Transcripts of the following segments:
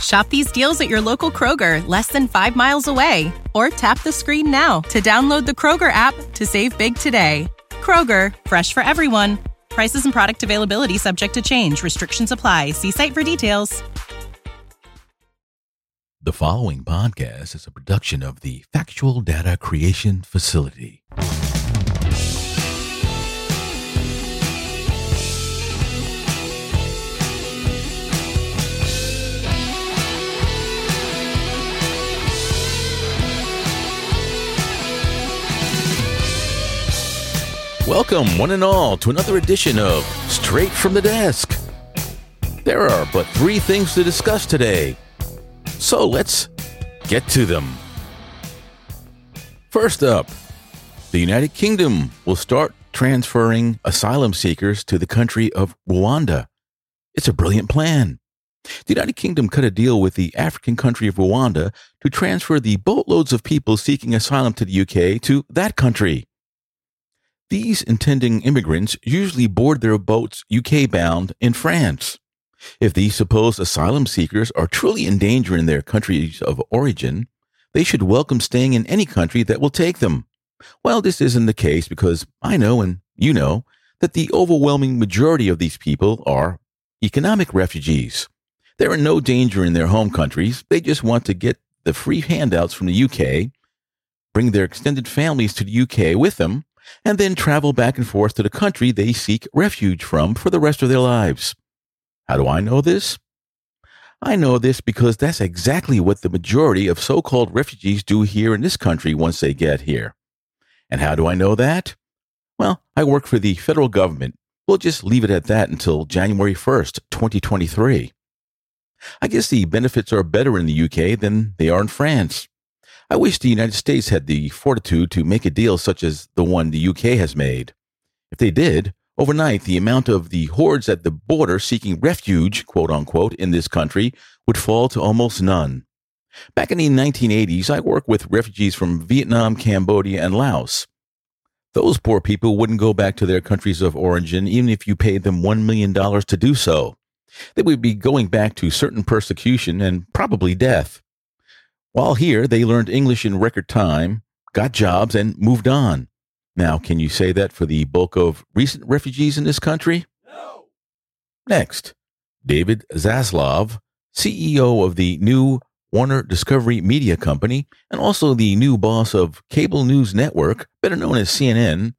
Shop these deals at your local Kroger, less than five miles away. Or tap the screen now to download the Kroger app to save big today. Kroger, fresh for everyone. Prices and product availability subject to change. Restrictions apply. See site for details. The following podcast is a production of the Factual Data Creation Facility. Welcome, one and all, to another edition of Straight from the Desk. There are but three things to discuss today, so let's get to them. First up, the United Kingdom will start transferring asylum seekers to the country of Rwanda. It's a brilliant plan. The United Kingdom cut a deal with the African country of Rwanda to transfer the boatloads of people seeking asylum to the UK to that country. These intending immigrants usually board their boats UK bound in France. If these supposed asylum seekers are truly in danger in their countries of origin, they should welcome staying in any country that will take them. Well, this isn't the case because I know and you know that the overwhelming majority of these people are economic refugees. They're in no danger in their home countries. They just want to get the free handouts from the UK, bring their extended families to the UK with them, and then travel back and forth to the country they seek refuge from for the rest of their lives. How do I know this? I know this because that's exactly what the majority of so called refugees do here in this country once they get here. And how do I know that? Well, I work for the federal government. We'll just leave it at that until January 1st, 2023. I guess the benefits are better in the UK than they are in France. I wish the United States had the fortitude to make a deal such as the one the UK has made. If they did, overnight the amount of the hordes at the border seeking refuge, quote unquote, in this country would fall to almost none. Back in the 1980s, I worked with refugees from Vietnam, Cambodia, and Laos. Those poor people wouldn't go back to their countries of origin even if you paid them $1 million to do so. They would be going back to certain persecution and probably death. While here, they learned English in record time, got jobs, and moved on. Now, can you say that for the bulk of recent refugees in this country? No. Next, David Zaslav, CEO of the new Warner Discovery Media Company and also the new boss of Cable News Network, better known as CNN,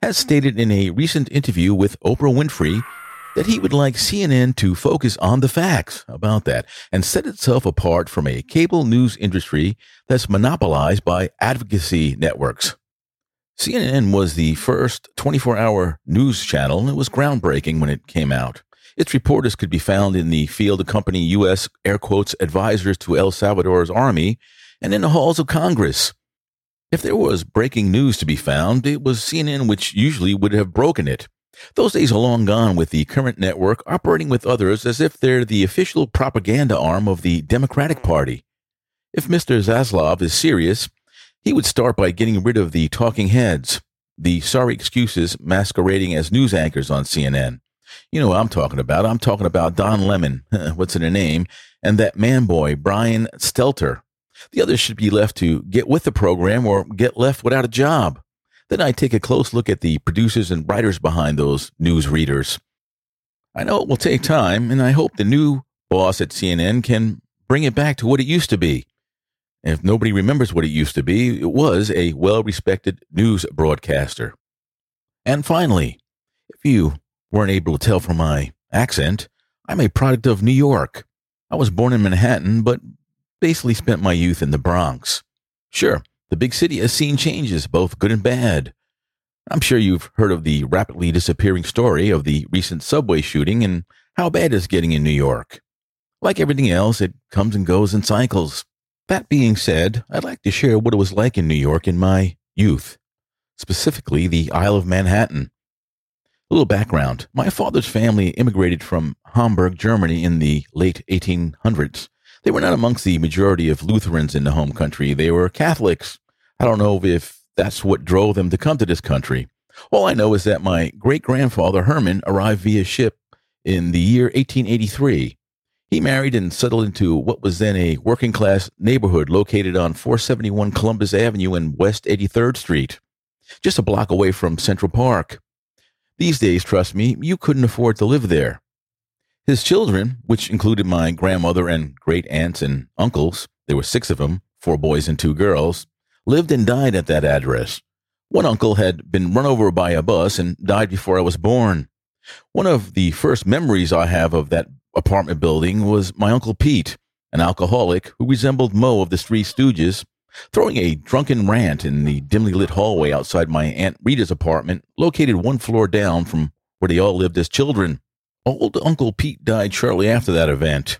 has stated in a recent interview with Oprah Winfrey that he would like CNN to focus on the facts about that and set itself apart from a cable news industry that's monopolized by advocacy networks. CNN was the first 24 hour news channel and it was groundbreaking when it came out. Its reporters could be found in the field accompanying U.S. air quotes advisors to El Salvador's army and in the halls of Congress. If there was breaking news to be found, it was CNN which usually would have broken it. Those days are long gone with the current network operating with others as if they're the official propaganda arm of the Democratic Party. If Mr. Zaslav is serious, he would start by getting rid of the talking heads, the sorry excuses masquerading as news anchors on CNN. You know what I'm talking about. I'm talking about Don Lemon, what's in her name, and that man boy, Brian Stelter. The others should be left to get with the program or get left without a job. Then I take a close look at the producers and writers behind those news readers. I know it will take time, and I hope the new boss at CNN can bring it back to what it used to be. And if nobody remembers what it used to be, it was a well respected news broadcaster. And finally, if you weren't able to tell from my accent, I'm a product of New York. I was born in Manhattan, but basically spent my youth in the Bronx. Sure, the big city has seen changes, both good and bad. I'm sure you've heard of the rapidly disappearing story of the recent subway shooting and how bad it's getting in New York. Like everything else, it comes and goes in cycles. That being said, I'd like to share what it was like in New York in my youth, specifically the Isle of Manhattan. A little background. My father's family immigrated from Hamburg, Germany in the late 1800s. They were not amongst the majority of Lutherans in the home country. They were Catholics. I don't know if that's what drove them to come to this country. All I know is that my great grandfather Herman arrived via ship in the year 1883. He married and settled into what was then a working class neighborhood located on 471 Columbus Avenue and West 83rd Street, just a block away from Central Park. These days, trust me, you couldn't afford to live there. His children, which included my grandmother and great aunts and uncles, there were six of them, four boys and two girls, lived and died at that address. One uncle had been run over by a bus and died before I was born. One of the first memories I have of that apartment building was my Uncle Pete, an alcoholic who resembled Moe of the Three Stooges, throwing a drunken rant in the dimly lit hallway outside my Aunt Rita's apartment, located one floor down from where they all lived as children. Old Uncle Pete died shortly after that event.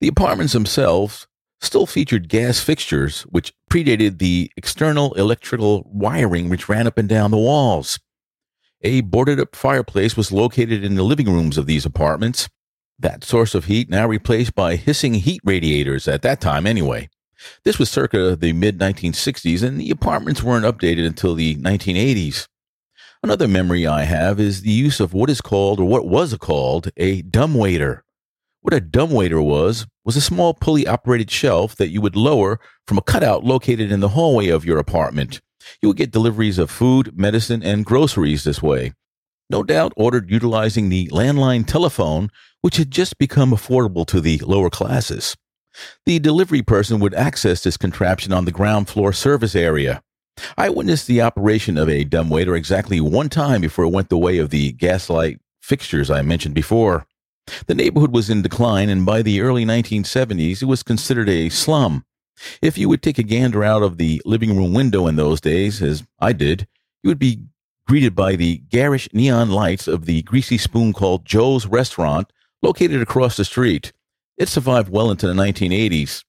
The apartments themselves still featured gas fixtures, which predated the external electrical wiring which ran up and down the walls. A boarded up fireplace was located in the living rooms of these apartments, that source of heat now replaced by hissing heat radiators at that time anyway. This was circa the mid 1960s, and the apartments weren't updated until the 1980s. Another memory I have is the use of what is called, or what was called, a dumbwaiter. What a dumbwaiter was, was a small pulley operated shelf that you would lower from a cutout located in the hallway of your apartment. You would get deliveries of food, medicine, and groceries this way. No doubt ordered utilizing the landline telephone which had just become affordable to the lower classes. The delivery person would access this contraption on the ground floor service area. I witnessed the operation of a dumbwaiter exactly one time before it went the way of the gaslight fixtures I mentioned before. The neighborhood was in decline, and by the early 1970s, it was considered a slum. If you would take a gander out of the living room window in those days, as I did, you would be greeted by the garish neon lights of the greasy spoon called Joe's Restaurant located across the street. It survived well into the 1980s.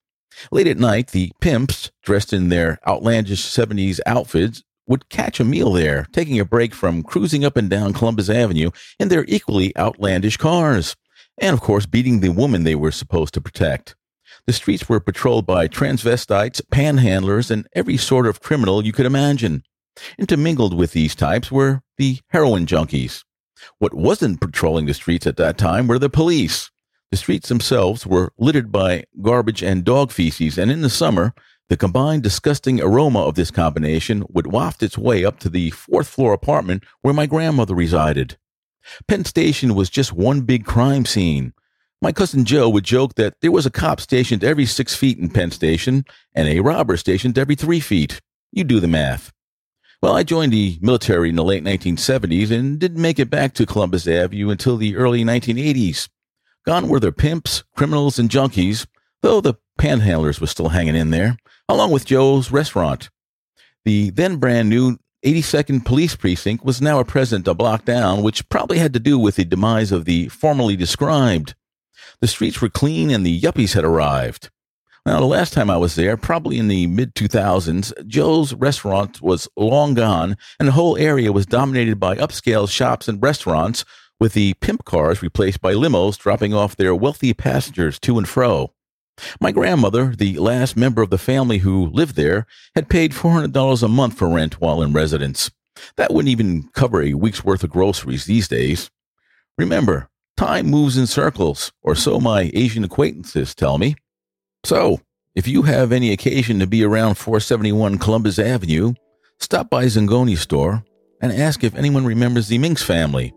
Late at night, the pimps, dressed in their outlandish 70s outfits, would catch a meal there, taking a break from cruising up and down Columbus Avenue in their equally outlandish cars, and of course, beating the woman they were supposed to protect. The streets were patrolled by transvestites, panhandlers, and every sort of criminal you could imagine. Intermingled with these types were the heroin junkies. What wasn't patrolling the streets at that time were the police. The streets themselves were littered by garbage and dog feces, and in the summer, the combined disgusting aroma of this combination would waft its way up to the fourth floor apartment where my grandmother resided. Penn Station was just one big crime scene. My cousin Joe would joke that there was a cop stationed every six feet in Penn Station and a robber stationed every three feet. You do the math. Well, I joined the military in the late 1970s and didn't make it back to Columbus Avenue until the early 1980s. Gone were the pimps, criminals, and junkies, though the panhandlers were still hanging in there, along with Joe's restaurant. The then brand new 82nd Police Precinct was now a present a block down, which probably had to do with the demise of the formerly described. The streets were clean and the yuppies had arrived. Now, the last time I was there, probably in the mid 2000s, Joe's restaurant was long gone, and the whole area was dominated by upscale shops and restaurants, with the pimp cars replaced by limos dropping off their wealthy passengers to and fro. My grandmother, the last member of the family who lived there, had paid $400 a month for rent while in residence. That wouldn't even cover a week's worth of groceries these days. Remember, time moves in circles, or so my Asian acquaintances tell me. So, If you have any occasion to be around 471 Columbus Avenue, stop by Zingoni store and ask if anyone remembers the Minks family.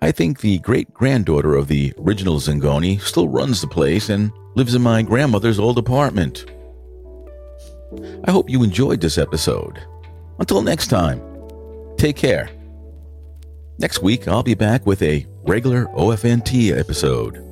I think the great granddaughter of the original Zingoni still runs the place and lives in my grandmother's old apartment. I hope you enjoyed this episode. Until next time, take care. Next week, I'll be back with a regular OFNT episode.